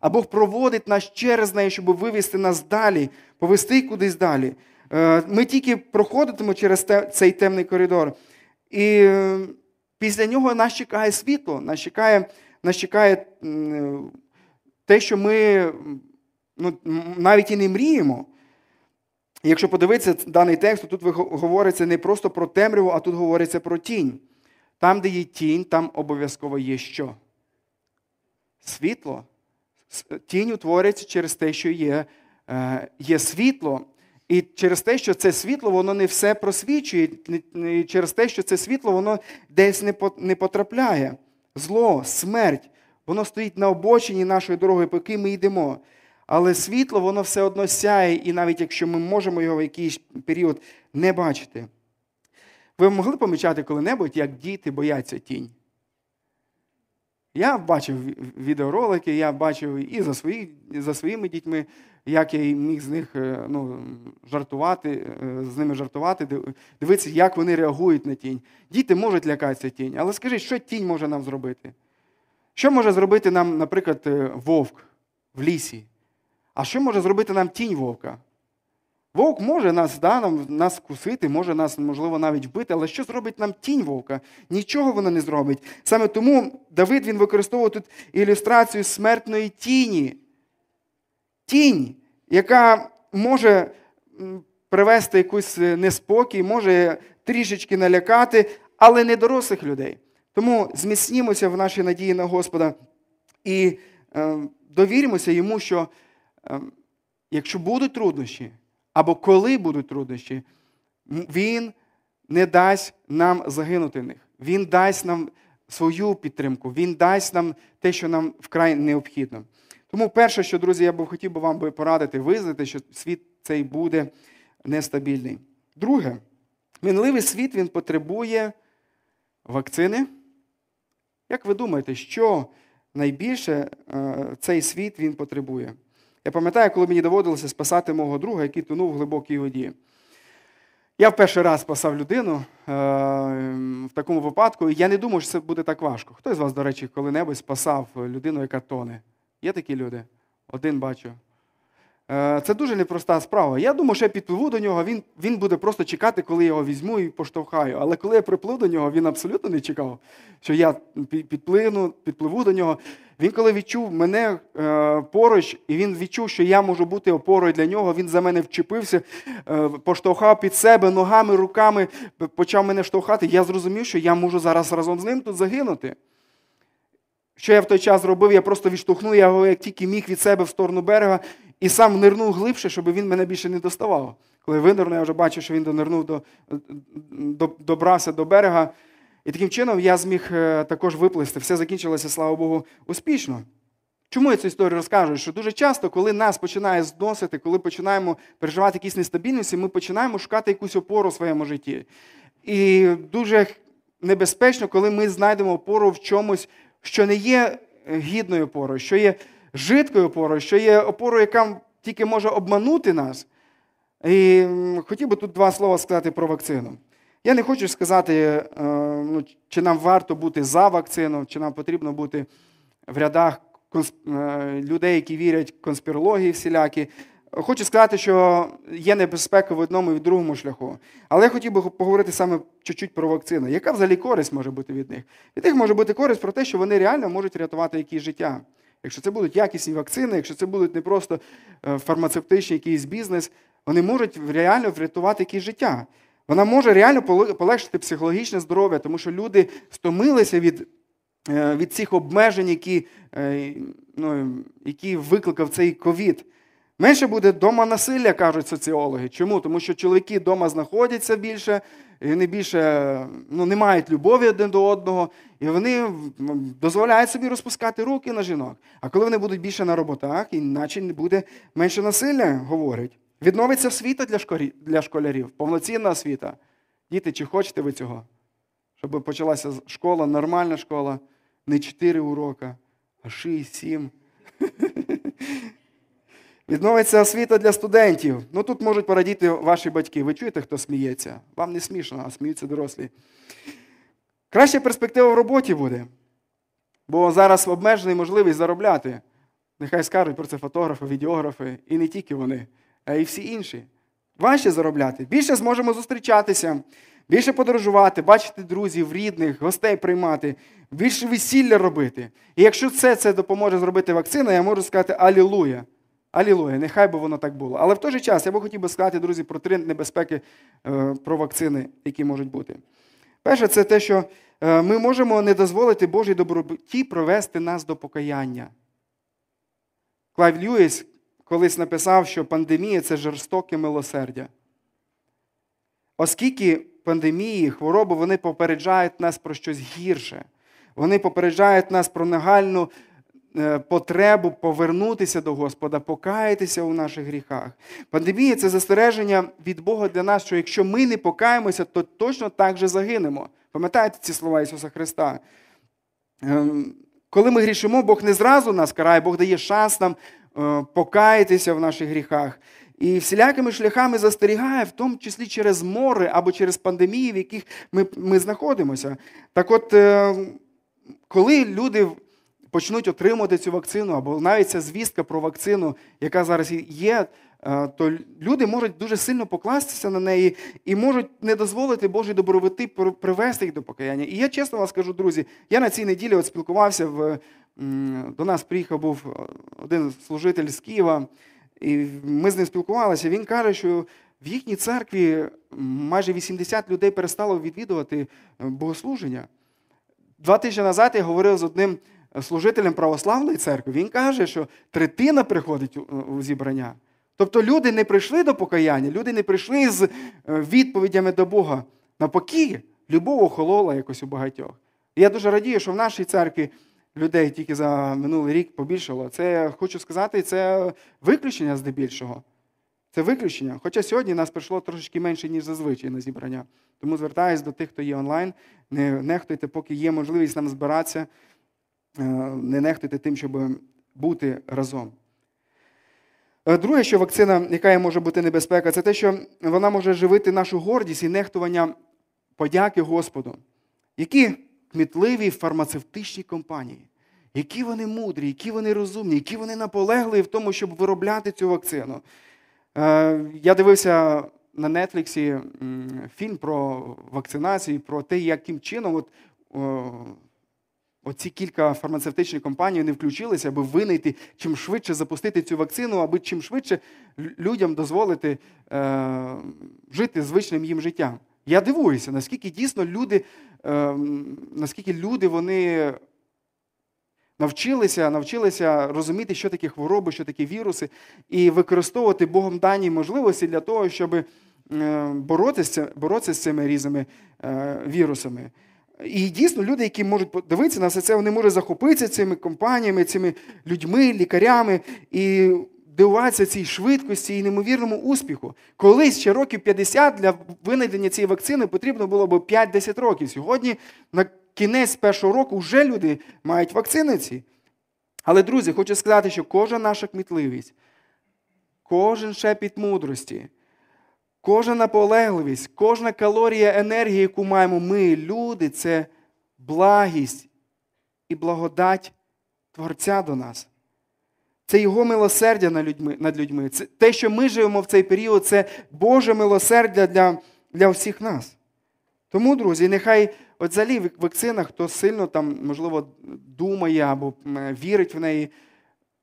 а Бог проводить нас через неї, щоб вивести нас далі, повести кудись далі. Е, ми тільки проходитимо через цей темний коридор. І е, після нього нас чекає світло, нас чекає нас чекає те, що ми ну, навіть і не мріємо. Якщо подивитися даний текст, то тут говориться не просто про темряву, а тут говориться про тінь. Там, де є тінь, там обов'язково є що? Світло. Тінь утворюється через те, що є, е, є світло. І через те, що це світло, воно не все просвічує, і через те, що це світло, воно десь не потрапляє. Зло, смерть, воно стоїть на обочині нашої дороги, поки ми йдемо. Але світло, воно все одно сяє, і навіть якщо ми можемо його в якийсь період не бачити. Ви могли помічати коли-небудь, як діти бояться тінь? Я бачив відеоролики, я бачив і за свої, і за своїми дітьми, як я міг з них е, ну, жартувати, е, з ними жартувати, дивитися, як вони реагують на тінь. Діти можуть лякатися тінь, але скажіть, що тінь може нам зробити? Що може зробити нам, наприклад, е, вовк в лісі? А що може зробити нам тінь вовка? Вовк може нас да, нас вкусити, може нас, можливо, навіть вбити, але що зробить нам тінь вовка? Нічого вона не зробить. Саме тому Давид він використовує тут ілюстрацію смертної тіні. Тінь, яка може привести якийсь неспокій, може трішечки налякати, але не дорослих людей. Тому зміцнімося в нашій надії на Господа і е, довіримося йому, що е, якщо будуть труднощі, або коли будуть труднощі, Він не дасть нам загинути в них. Він дасть нам свою підтримку, Він дасть нам те, що нам вкрай необхідно. Тому перше, що, друзі, я б хотів би вам порадити, визнати, що світ цей буде нестабільний. Друге, мінливий світ він потребує вакцини. Як ви думаєте, що найбільше е, цей світ він потребує? Я пам'ятаю, коли мені доводилося спасати мого друга, який тонув в глибокій воді. Я в перший раз спасав людину е, в такому випадку, і я не думав, що це буде так важко. Хто з вас, до речі, коли-небудь спасав людину, яка тоне? Є такі люди? Один бачу. Е, це дуже непроста справа. Я думаю, що я підпливу до нього, він він буде просто чекати, коли я його візьму і поштовхаю. Але коли я приплив до нього, він абсолютно не чекав, що я підпливну, підпливу до нього. Він, коли відчув мене е, поруч, і він відчув, що я можу бути опорою для нього, він за мене вчепився, е, поштовхав під себе ногами, руками, почав мене штовхати. Я зрозумів, що я можу зараз разом з ним тут загинути. Що я в той час зробив? Я просто відштовхнув його, як тільки міг від себе в сторону берега, і сам нирнув глибше, щоб він мене більше не доставав. Коли винирнув, я вже бачив, що він донирнув до, до, добрався до берега. І таким чином я зміг е, також виплисти. Все закінчилося, слава Богу, успішно. Чому я цю історію розкажу? Що дуже часто, коли нас починає зносити, коли починаємо переживати якісь нестабільності, ми починаємо шукати якусь опору в своєму житті. І дуже небезпечно, коли ми знайдемо опору в чомусь, що не є гідною опорою, що є жидкою опорою, що є опорою, яка тільки може обманути нас. І хотів би тут два слова сказати про вакцину. Я не хочу сказати, е, ну, чи нам варто бути за вакцину, чи нам потрібно бути в рядах е, людей, які вірять в конспірології всілякі. Хочу сказати, що є небезпека в одному і в другому шляху. Але я хотів би поговорити саме чуть-чуть про вакцину. Яка взагалі користь може бути від них? Від них може бути користь про те, що вони реально можуть рятувати якісь життя. Якщо це будуть якісні вакцини, якщо це будуть не просто е, фармацевтичний якийсь бізнес, вони можуть реально врятувати якісь життя. Вона може реально полегшити психологічне здоров'я, тому що люди стомилися від е, від цих обмежень, які е, ну, які викликав цей ковід. Менше буде дома насилля, кажуть соціологи. Чому? Тому що чоловіки вдома знаходяться більше, вони більше ну, не мають любові один до одного, і вони дозволяють собі розпускати руки на жінок. А коли вони будуть більше на роботах, іначе буде менше насилля, говорять. Відновиться освіта для школярів, повноцінна освіта. Діти, чи хочете ви цього? Щоб почалася школа, нормальна школа, не 4 уроки, а 6-7. Відновиться освіта для студентів. Ну тут можуть порадіти ваші батьки. Ви чуєте, хто сміється? Вам не смішно, а сміються дорослі. Краща перспектива в роботі буде. Бо зараз обмежений можливість заробляти. Нехай скажуть про це фотографи, відеографи, і не тільки вони, а й всі інші. Важче заробляти. Більше зможемо зустрічатися, більше подорожувати, бачити друзів, рідних, гостей приймати, більше весілля робити. І якщо це це допоможе зробити вакцина, я можу сказати Алілуя. Алілуя, нехай би воно так було. Але в той же час я би хотів би сказати, друзі, про три небезпеки е, про вакцини, які можуть бути. Перше, це те, що е, ми можемо не дозволити Божій доброті провести нас до покаяння. Клайв Льюіс колись написав, що пандемія це жорстоке милосердя. Оскільки пандемії, хвороби, вони попереджають нас про щось гірше. Вони попереджають нас про нагальну потребу повернутися до Господа, покаятися у наших гріхах. Пандемія це застереження від Бога для нас, що якщо ми не покаємося, то точно так же загинемо. Пам'ятаєте ці слова Ісуса Христа? Ем, коли ми грішимо, Бог не зразу нас карає, Бог дає шанс нам е, покаятися в наших гріхах. І всілякими шляхами застерігає, в тому числі через море або через пандемії, в яких ми ми знаходимося. Так от, е, коли люди почнуть отримувати цю вакцину, або навіть ця звістка про вакцину, яка зараз є, е, то люди можуть дуже сильно покластися на неї і можуть не дозволити Божій добровити привести їх до покаяння. І я чесно вам скажу, друзі, я на цій неділі от спілкувався в до нас приїхав був один служитель з Києва, і ми з ним спілкувалися. Він каже, що в їхній церкві майже 80 людей перестало відвідувати е, богослуження. Два тижні назад я говорив з одним служителем православної церкви, він каже, що третина приходить у зібрання. Тобто люди не прийшли до покаяння, люди не прийшли з е, відповідями до Бога. Навпаки, любов охолола якось у багатьох. І я дуже радію, що в нашій церкві людей тільки за минулий рік побільшало. Це хочу сказати, це виключення здебільшого. Це виключення. Хоча сьогодні нас прийшло трошечки менше, ніж зазвичай на зібрання. Тому звертаюся до тих, хто є онлайн. Не нехтуйте, поки є можливість нам збиратися. Е, не нехтуйте тим, щоб бути разом. Е, друге, що вакцина, яка може бути небезпека, це те, що вона може живити нашу гордість і нехтування подяки Господу. Які кмітливі фармацевтичні компанії, які вони мудрі, які вони розумні, які вони наполегливі в тому, щоб виробляти цю вакцину. Е, я дивився на Нетфліксі фільм про вакцинацію, про те, яким чином от, Оці кілька фармацевтичних компаній не включилися, аби винайти чим швидше запустити цю вакцину, аби чим швидше людям дозволити е, жити звичним їм життям. Я дивуюся, наскільки дійсно люди, е, наскільки люди вони навчилися навчилися розуміти, що таке хвороби, що таке віруси, і використовувати Богом дані можливості для того, щоб е, боротися, боротися з цими різними е, вірусами. І дійсно люди, які можуть подивитися на все це, вони можуть захопитися цими компаніями, цими людьми, лікарями і дивуватися цій швидкості і неймовірному успіху. Колись ще років 50 для винайдення цієї вакцини потрібно було б 5-10 років. Сьогодні, на кінець першого року, вже люди мають вакцини ці. Але, друзі, хочу сказати, що кожна наша кмітливість, кожен шепіт мудрості. Кожна наполегливість, кожна калорія енергії, яку маємо ми, люди, це благість і благодать Творця до нас. Це Його милосердя над людьми. Це Те, що ми живемо в цей період, це Боже милосердя для для всіх нас. Тому, друзі, нехай от взагалі в хто сильно там, можливо, думає або вірить в неї,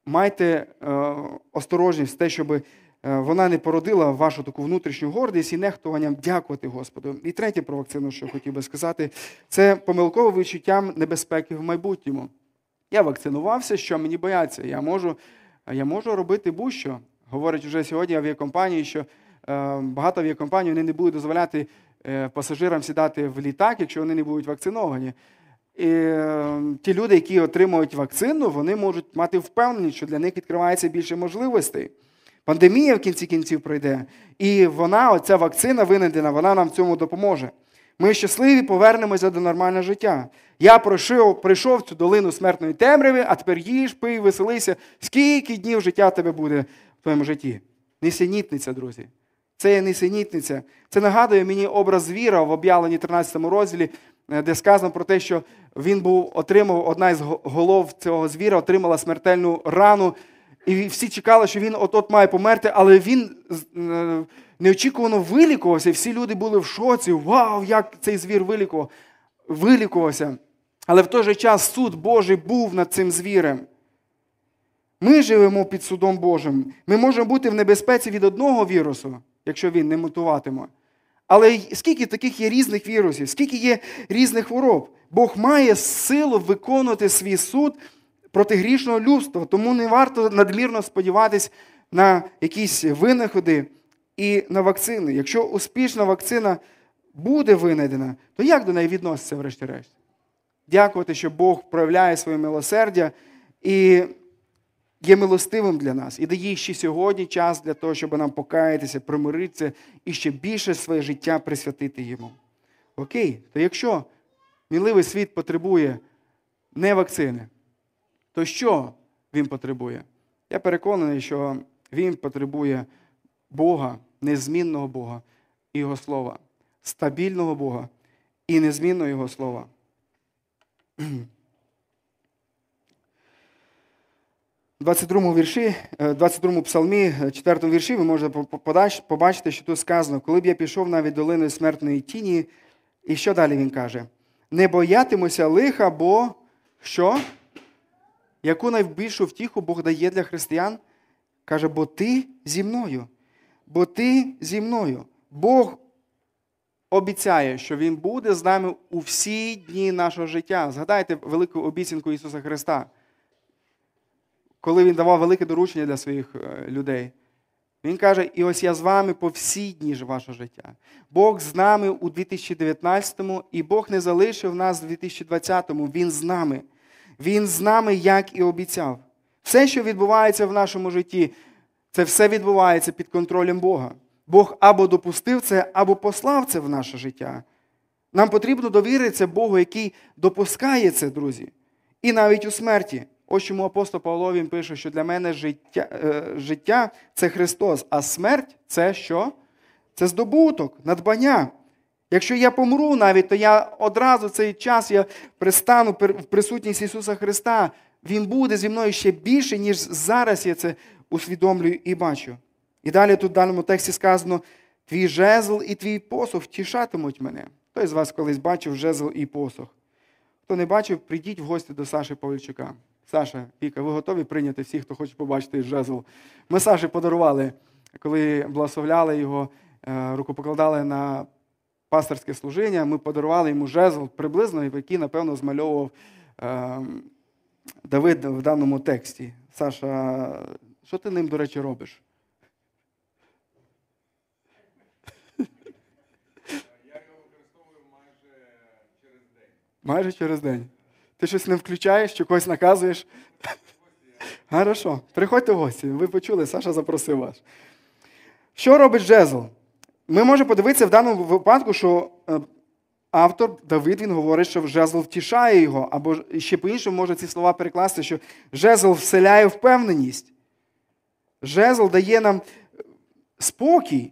майте е, осторожність в те, щоб е, вона не породила вашу таку внутрішню гордість і нехтуванням дякувати Господу. І третє про вакцину, що хотів би сказати, це помилкове відчуття небезпеки в майбутньому. Я вакцинувався, що мені бояться. Я можу я можу робити будь-що. Говорить вже сьогодні авіакомпанії, що е, багато авіакомпаній вони не будуть дозволяти е, пасажирам сідати в літак, якщо вони не будуть вакциновані. І е, ті люди, які отримують вакцину, вони можуть мати впевненість, що для них відкривається більше можливостей. Пандемія в кінці кінців пройде, і вона, оця вакцина винайдена, вона нам в цьому допоможе. Ми щасливі повернемося до нормального життя. Я пройшов прийшов цю долину смертної темряви, а тепер їж, пий, веселися. Скільки днів життя тебе буде в твоєму житті? Несенітниця, друзі. Це є несенітниця. Це нагадує мені образ звіра в об'явленні 13 розділі, е, де сказано про те, що він був отримав одна із голов цього звіра, отримала смертельну рану. І всі чекали, що він от-от має померти, але він е, неочікувано вилікувався. Всі люди були в шоці. Вау, як цей звір вилікував, вилікувався. Але в той же час суд Божий був над цим звірем. Ми живемо під судом Божим. Ми можемо бути в небезпеці від одного вірусу, якщо він не мутуватиме. Але скільки таких є різних вірусів, скільки є різних хвороб, Бог має силу виконувати свій суд проти грішного людства, тому не варто надмірно сподіватись на якісь винаходи і на вакцини. Якщо успішна вакцина буде винайдена, то як до неї відноситься, врешті-решт? Дякувати, що Бог проявляє своє милосердя і є милостивим для нас і дає ще сьогодні час для того, щоб нам покаятися, примиритися і ще більше своє життя присвятити йому. Окей, то якщо мінливий світ потребує не вакцини, то що він потребує? Я переконаний, що він потребує Бога, незмінного Бога і Його Слова, стабільного Бога і незмінного Його Слова. 22 вірші, 22 псалмі, 4 вірші, ви можете побачити, що тут сказано, коли б я пішов навіть долиною смертної тіні, і що далі він каже? Не боятимуся лиха, бо що? Яку найбільшу втіху Бог дає для християн? Каже, бо ти зі мною. Бо ти зі мною. Бог обіцяє, що Він буде з нами у всі дні нашого життя. Згадайте велику обіцянку Ісуса Христа коли він давав велике доручення для своїх е, людей. Він каже: і ось я з вами по всі дні вашого життя. Бог з нами у 2019-му, і Бог не залишив нас у 2020-му. Він з нами. Він з нами, як і обіцяв. Все, що відбувається в нашому житті, це все відбувається під контролем Бога. Бог або допустив це, або послав це в наше життя. Нам потрібно довіритися Богу, який допускає це, друзі. І навіть у смерті. Ось чому апостол Павло він пише, що для мене життя е, життя це Христос, а смерть це що? Це здобуток, надбання. Якщо я помру навіть, то я одразу цей час я пристану в присутність Ісуса Христа. Він буде зі мною ще більше, ніж зараз я це усвідомлюю і бачу. І далі тут в даному тексті сказано: твій жезл і твій посох втішатимуть мене. Хто з вас колись бачив жезл і посох? Хто не бачив, прийдіть в гості до Саші Павлючука. Саша, Віка, ви готові прийняти всіх, хто хоче побачити жезл? Ми Саші подарували, коли благословляли його, е, рукопокладали на пасторське служіння, ми подарували йому жезл приблизно, який, напевно, змальовував е, Давид в даному тексті. Саша, що ти ним, до речі, робиш? Я його використовую майже через день. Майже через день. Ти щось не включаєш, чи когось наказуєш? Хорошо, приходьте в гості. Ви почули, Саша запросив вас. Що робить жезл? Ми можемо подивитися в даному випадку, що е, автор Давид він говорить, що жезл втішає його, або ще по-іншому може ці слова перекласти, що жезл вселяє впевненість. Жезл дає нам спокій.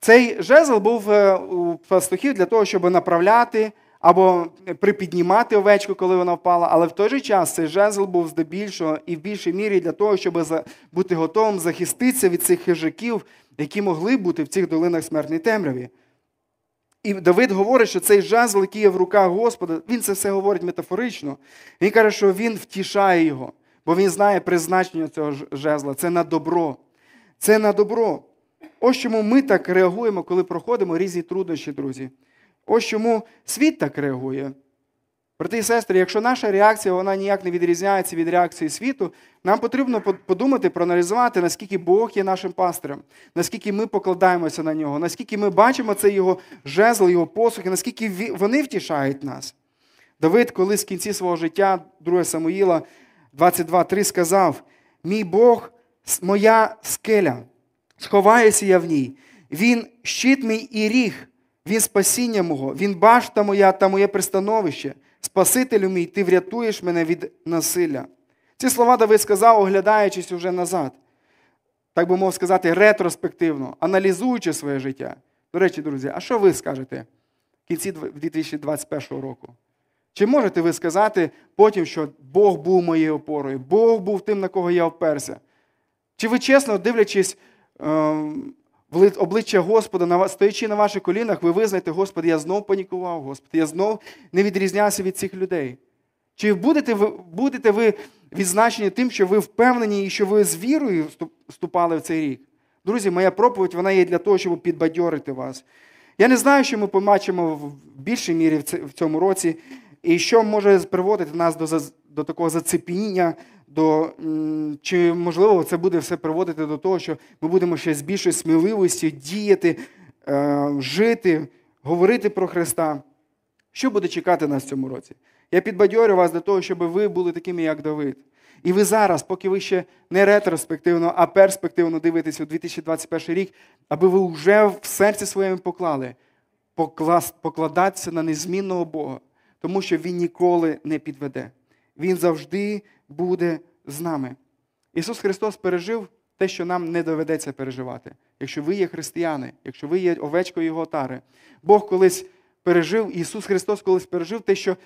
Цей жезл був е, у пастухів для того, щоб направляти або припіднімати овечку, коли вона впала, але в той же час цей жезл був здебільшого і в більшій мірі для того, щоб бути готовим захиститися від цих хижаків, які могли бути в цих долинах смертної темряві. І Давид говорить, що цей жезл, який є в руках Господа, він це все говорить метафорично. Він каже, що він втішає його, бо він знає призначення цього жезла. Це на добро. Це на добро. Ось чому ми так реагуємо, коли проходимо різні труднощі, друзі. Ось чому світ так реагує. Брати і сестри, якщо наша реакція вона ніяк не відрізняється від реакції світу, нам потрібно подумати, проаналізувати, наскільки Бог є нашим пастирем, наскільки ми покладаємося на нього, наскільки ми бачимо цей його жезл, його посухи, наскільки вони втішають нас. Давид, колись в кінці свого життя, 2 Самуїла 22.3 сказав: Мій Бог, моя скеля, сховаюся я в ній. Він щит мій і ріг, він спасіння мого, він башта моя та моє пристановище. Спасителю мій, ти врятуєш мене від насилля. Ці слова Давид сказав, оглядаючись уже назад, так би мов сказати, ретроспективно, аналізуючи своє життя. До речі, друзі, а що ви скажете в кінці 2021 року? Чи можете ви сказати потім, що Бог був моєю опорою, Бог був тим, на кого я оперся? Чи ви чесно, дивлячись ем, в обличчя Господа, стоячи на ваших колінах, ви визнаєте, Господи, я знов панікував, Господи, я знов не відрізнявся від цих людей. Чи будете ви будете ви відзначені тим, що ви впевнені і що ви з вірою вступали в цей рік? Друзі, моя проповідь вона є для того, щоб підбадьорити вас. Я не знаю, що ми побачимо в більшій мірі в цьому році, і що може приводити нас до до такого зацепіння, до, чи можливо це буде все приводити до того, що ми будемо ще з більшою сміливості діяти, е, жити, говорити про Христа. Що буде чекати нас в цьому році? Я підбадьорю вас до того, щоб ви були такими, як Давид. І ви зараз, поки ви ще не ретроспективно, а перспективно дивитеся у 2021 рік, аби ви вже в серці своєму поклали, покладатися на незмінного Бога, тому що Він ніколи не підведе. Він завжди буде з нами. Ісус Христос пережив те, що нам не доведеться переживати. Якщо ви є християни, якщо ви є овечкою Його тари, Бог колись пережив, Ісус Христос колись пережив те, що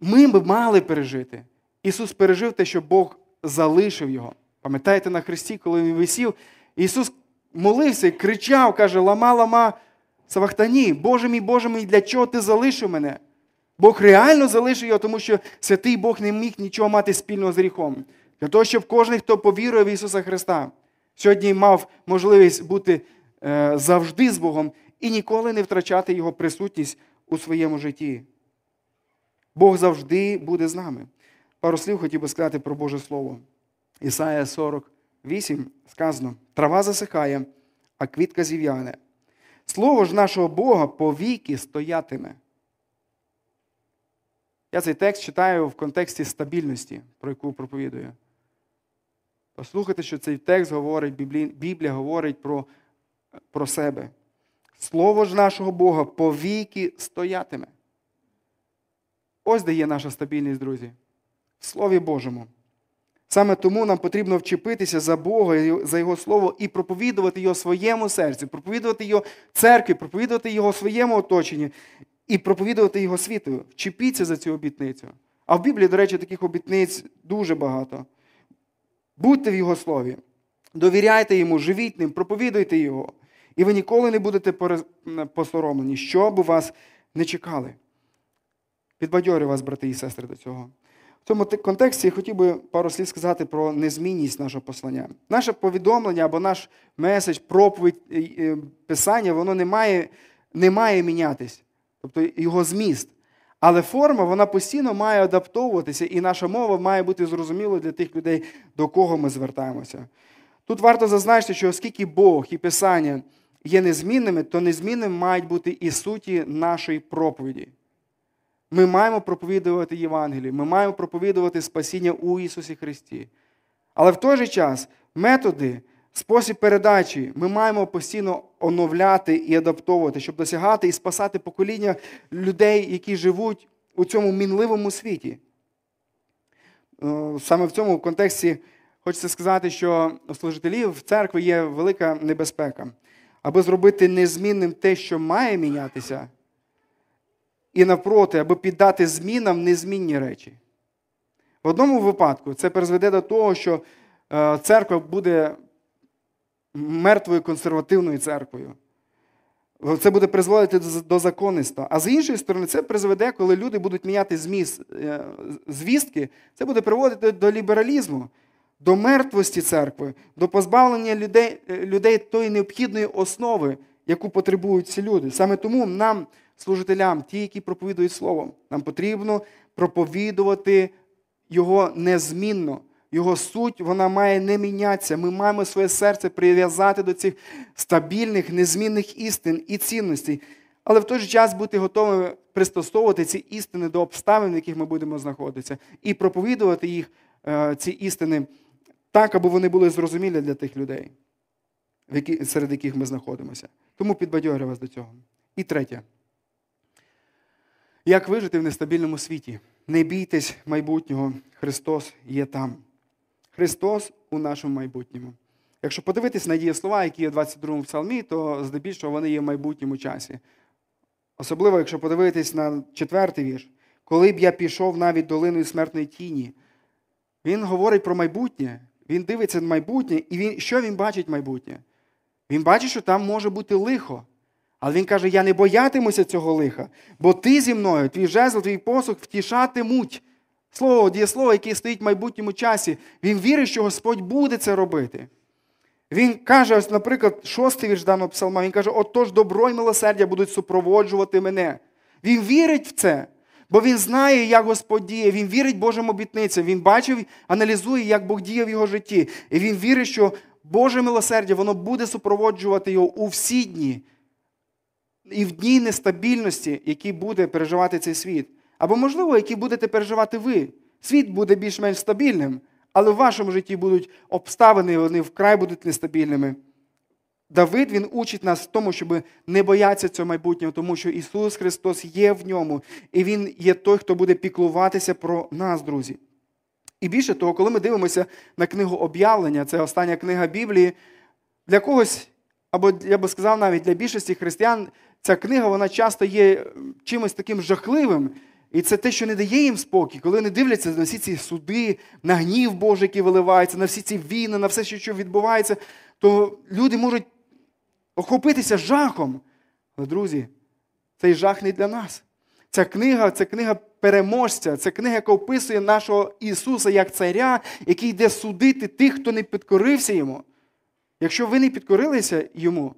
ми б мали пережити. Ісус пережив те, що Бог залишив Його. Пам'ятаєте на Христі, коли Він висів, Ісус молився кричав, каже: Лама, лама, Савахтані, Боже мій, Боже мій, для чого ти залишив мене? Бог реально залишив його, тому що святий Бог не міг нічого мати спільного з гріхом. Для того, щоб кожен, хто повірує в Ісуса Христа, сьогодні мав можливість бути е, завжди з Богом і ніколи не втрачати Його присутність у своєму житті. Бог завжди буде з нами. Пару слів хотів би сказати про Боже Слово. Ісая 48 сказано: трава засихає, а квітка зів'яне. Слово ж нашого Бога повіки стоятиме. Я цей текст читаю в контексті стабільності, про яку проповідую. Послухайте, що цей текст говорить, Біблія говорить про, про себе. Слово ж нашого Бога повіки стоятиме. Ось де є наша стабільність, друзі. В Слові Божому. Саме тому нам потрібно вчепитися за Бога, за Його Слово і проповідувати його своєму серці, проповідувати його церкві, проповідувати його своєму оточенні і проповідувати його світу. Вчепіться за цю обітницю. А в Біблії, до речі, таких обітниць дуже багато. Будьте в Його слові, довіряйте йому, живіть ним, проповідуйте Його. І ви ніколи не будете посоромлені, що б вас не чекали. Підбадьорю вас, брати і сестри, до цього. В цьому контексті я хотів би пару слів сказати про незмінність нашого послання. Наше повідомлення або наш меседж, проповідь, писання, воно не має, не має мінятись тобто його зміст. Але форма вона постійно має адаптовуватися, і наша мова має бути зрозумілою для тих людей, до кого ми звертаємося. Тут варто зазначити, що оскільки Бог і Писання є незмінними, то незмінними мають бути і суті нашої проповіді. Ми маємо проповідувати Євангелію, ми маємо проповідувати спасіння у Ісусі Христі. Але в той же час методи спосіб передачі ми маємо постійно оновляти і адаптовувати, щоб досягати і спасати покоління людей, які живуть у цьому мінливому світі. Е, саме в цьому контексті хочеться сказати, що у служителів в церкві є велика небезпека, аби зробити незмінним те, що має мінятися, і навпроти, аби піддати змінам незмінні речі. В одному випадку це призведе до того, що е, церква буде мертвою консервативною церквою. Це буде призводити до законництва. А з іншої сторони, це призведе, коли люди будуть міняти зміст, е, звістки, це буде приводити до лібералізму. до мертвості церкви, до позбавлення людей, е, людей тої необхідної основи, яку потребують ці люди. Саме тому нам, служителям, ті, які проповідують Слово, нам потрібно проповідувати його незмінно. Його суть вона має не мінятися. Ми маємо своє серце прив'язати до цих стабільних, незмінних істин і цінностей, але в той же час бути готовими пристосовувати ці істини до обставин, в яких ми будемо знаходитися, і проповідувати їх, е, ці істини, так, аби вони були зрозумілі для тих людей, серед яких ми знаходимося. Тому підбадьорюю вас до цього. І третє. Як вижити в нестабільному світі? Не бійтесь майбутнього. Христос є там. Христос у нашому майбутньому. Якщо подивитись на дієслова, які є в 22 му псалмі, то здебільшого вони є в майбутньому часі. Особливо, якщо подивитись на четвертий вірш, коли б я пішов навіть долиною смертної тіні, він говорить про майбутнє, він дивиться на майбутнє, і він, що він бачить майбутнє? Він бачить, що там може бути лихо. Але він каже: Я не боятимуся цього лиха, бо ти зі мною, твій жезл, твій посух втішатимуть. Слово, дієслово, яке стоїть в майбутньому часі. Він вірить, що Господь буде це робити. Він каже, ось, наприклад, шостий вірш даного псалма, він каже, отож добро й милосердя будуть супроводжувати мене. Він вірить в це, бо він знає, як Господь діє, він вірить Божим обітницям, він бачив, аналізує, як Бог діє в його житті. І він вірить, що Боже милосердя воно буде супроводжувати його у всі дні. І в дні нестабільності, які буде переживати цей світ. Або, можливо, які будете переживати ви. Світ буде більш-менш стабільним, але в вашому житті будуть обставини, вони вкрай будуть нестабільними. Давид він учить нас тому, щоб не боятися цього майбутнього, тому що Ісус Христос є в ньому, і Він є той, хто буде піклуватися про нас, друзі. І більше того, коли ми дивимося на книгу об'явлення, це остання книга Біблії, для когось, або я би сказав, навіть для більшості християн, ця книга вона часто є чимось таким жахливим. І це те, що не дає їм спокій, коли вони дивляться на всі ці суди, на гнів Божий, який виливається, на всі ці війни, на все, що відбувається, то люди можуть охопитися жахом. Але, друзі, цей жах не для нас. Ця книга це книга переможця, це книга, яка описує нашого Ісуса як царя, який йде судити тих, хто не підкорився йому. Якщо ви не підкорилися йому,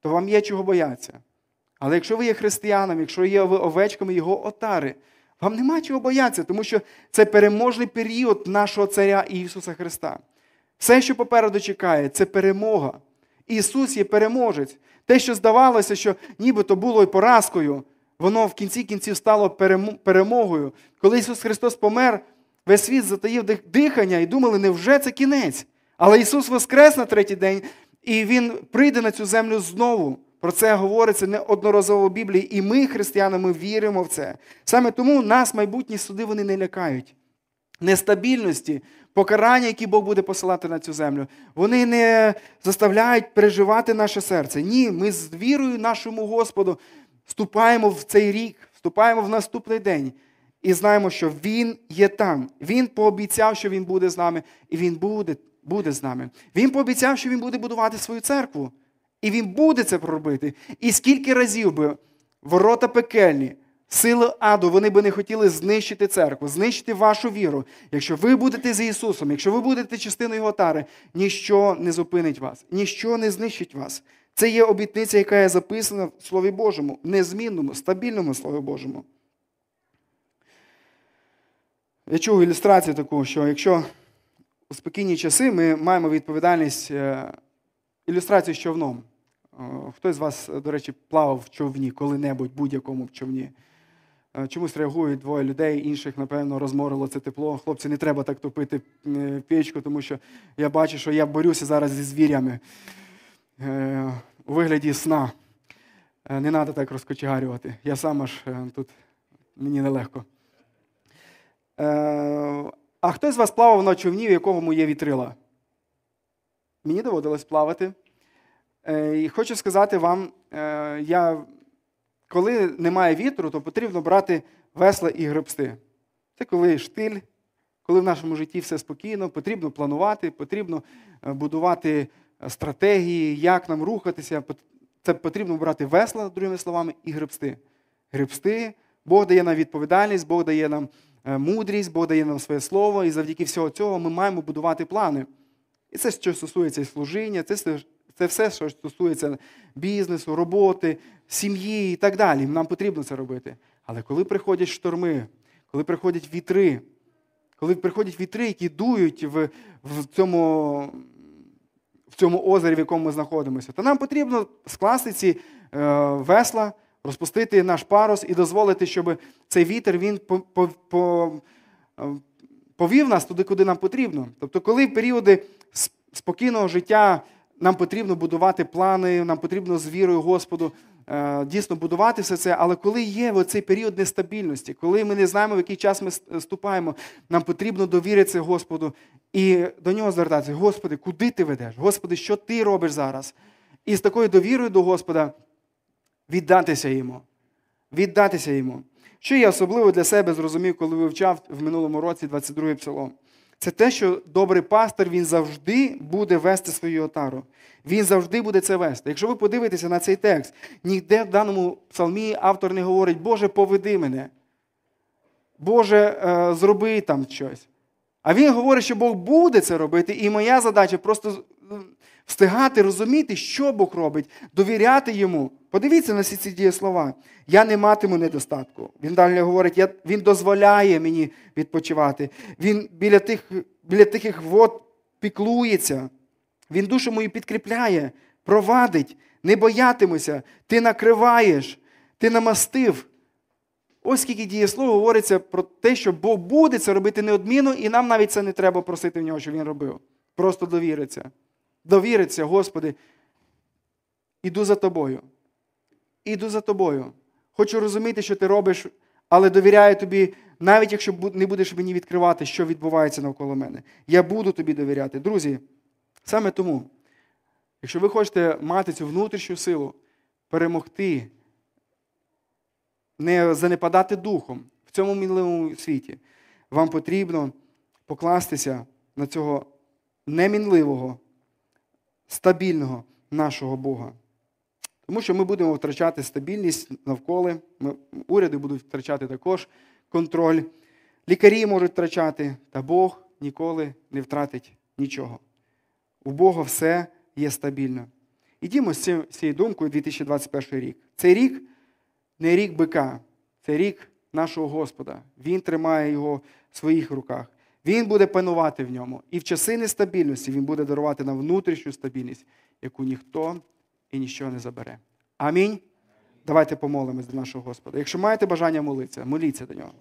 то вам є чого боятися. Але якщо ви є християном, якщо є ви овечками Його отари, вам нема чого боятися, тому що це переможний період нашого Царя Ісуса Христа. Все, що попереду чекає, це перемога. Ісус є переможець. Те, що здавалося, що нібито було і поразкою, воно в кінці кінців стало перемогою. Коли Ісус Христос помер, весь світ затаїв дихання і думали, невже це кінець? Але Ісус воскрес на третій день, і Він прийде на цю землю знову. Про це говориться неодноразово в Біблії, і ми, християни, ми віримо в це. Саме тому нас майбутні суди вони не лякають. Нестабільності, покарання, які Бог буде посилати на цю землю, вони не заставляють переживати наше серце. Ні, ми з вірою нашому Господу вступаємо в цей рік, вступаємо в наступний день і знаємо, що Він є там. Він пообіцяв, що Він буде з нами, і Він буде, буде з нами. Він пообіцяв, що Він буде будувати свою церкву. І він буде це проробити. І скільки разів би ворота пекельні, сили аду, вони би не хотіли знищити церкву, знищити вашу віру. Якщо ви будете з Ісусом, якщо ви будете частиною Його тари, ніщо не зупинить вас, ніщо не знищить вас. Це є обітниця, яка є записана в Слові Божому, незмінному, стабільному Слові Божому. Я чув ілюстрацію таку, що якщо у спокійні часи ми маємо відповідальність е, ілюстрацію з човном. Хтось з вас, до речі, плавав в човні коли-небудь будь-якому в човні. Чомусь реагують двоє людей, інших, напевно, розморило це тепло. Хлопці, не треба так топити печку, тому що я бачу, що я борюся зараз зі звірями е, у вигляді сна. Е, не треба так розкочегарювати. Я сам аж е, тут мені нелегко. А хтось з вас плавав на човні, в якому є вітрила? Мені доводилось плавати. І хочу сказати вам, я, коли немає вітру, то потрібно брати весла і гребсти. Це коли штиль, коли в нашому житті все спокійно, потрібно планувати, потрібно будувати стратегії, як нам рухатися. Це потрібно брати весла, другими словами, і гребсти. Гребсти, Бог дає нам відповідальність, Бог дає нам е, мудрість, Бог дає нам своє слово, і завдяки всього цього ми маємо будувати плани. І це, що стосується і служіння, це, це все, що стосується бізнесу, роботи, сім'ї і так далі. Нам потрібно це робити. Але коли приходять шторми, коли приходять вітри, коли приходять вітри, які дують в, в, цьому, в цьому озері, в якому ми знаходимося, то нам потрібно скласти ці е, весла, розпустити наш парус і дозволити, щоб цей вітер він е, повів нас туди, куди нам потрібно. Тобто, коли періоди спокійного життя нам потрібно будувати плани, нам потрібно з вірою Господу е, дійсно будувати все це, але коли є оцей період нестабільності, коли ми не знаємо, в який час ми ступаємо, нам потрібно довіритися Господу і до нього звертатися. Господи, куди ти ведеш? Господи, що ти робиш зараз? І з такою довірою до Господа віддатися йому. Віддатися йому. Що я особливо для себе зрозумів, коли вивчав в минулому році 22-й псалом? Це те, що добрий пастир він завжди буде вести свою отару. Він завжди буде це вести. Якщо ви подивитеся на цей текст, ніде в даному псалмі автор не говорить, Боже, поведи мене. Боже, е, зроби там щось. А він говорить, що Бог буде це робити, і моя задача просто встигати розуміти, що Бог робить, довіряти йому. Подивіться на всі ці дієслова. Я не матиму недостатку. Він далі говорить, я, він дозволяє мені відпочивати. Він біля тих, біля тихих вод піклується. Він душу мою підкріпляє, провадить, не боятимуся, ти накриваєш, ти намастив. Ось скільки дієслов говориться про те, що Бог буде це робити неодмінно, і нам навіть це не треба просити в нього, щоб він робив. Просто довіриться. Довіриться, Господи, іду за тобою. Іду за тобою. Хочу розуміти, що ти робиш, але довіряю тобі, навіть якщо не будеш мені відкривати, що відбувається навколо мене. Я буду тобі довіряти. Друзі, саме тому, якщо ви хочете мати цю внутрішню силу, перемогти, не занепадати духом в цьому мінливому світі, вам потрібно покластися на цього немінливого, стабільного нашого Бога. Тому що ми будемо втрачати стабільність навколо, ми, уряди будуть втрачати також контроль, лікарі можуть втрачати, та Бог ніколи не втратить нічого. У Бога все є стабільно. Ідімо з цією думкою 2021 рік. Цей рік не рік бика, це рік нашого Господа. Він тримає його в своїх руках. Він буде панувати в ньому. І в часи нестабільності він буде дарувати нам внутрішню стабільність, яку ніхто і нічого не забере. Амінь. Давайте помолимось до нашого Господа. Якщо маєте бажання молитися, моліться до нього.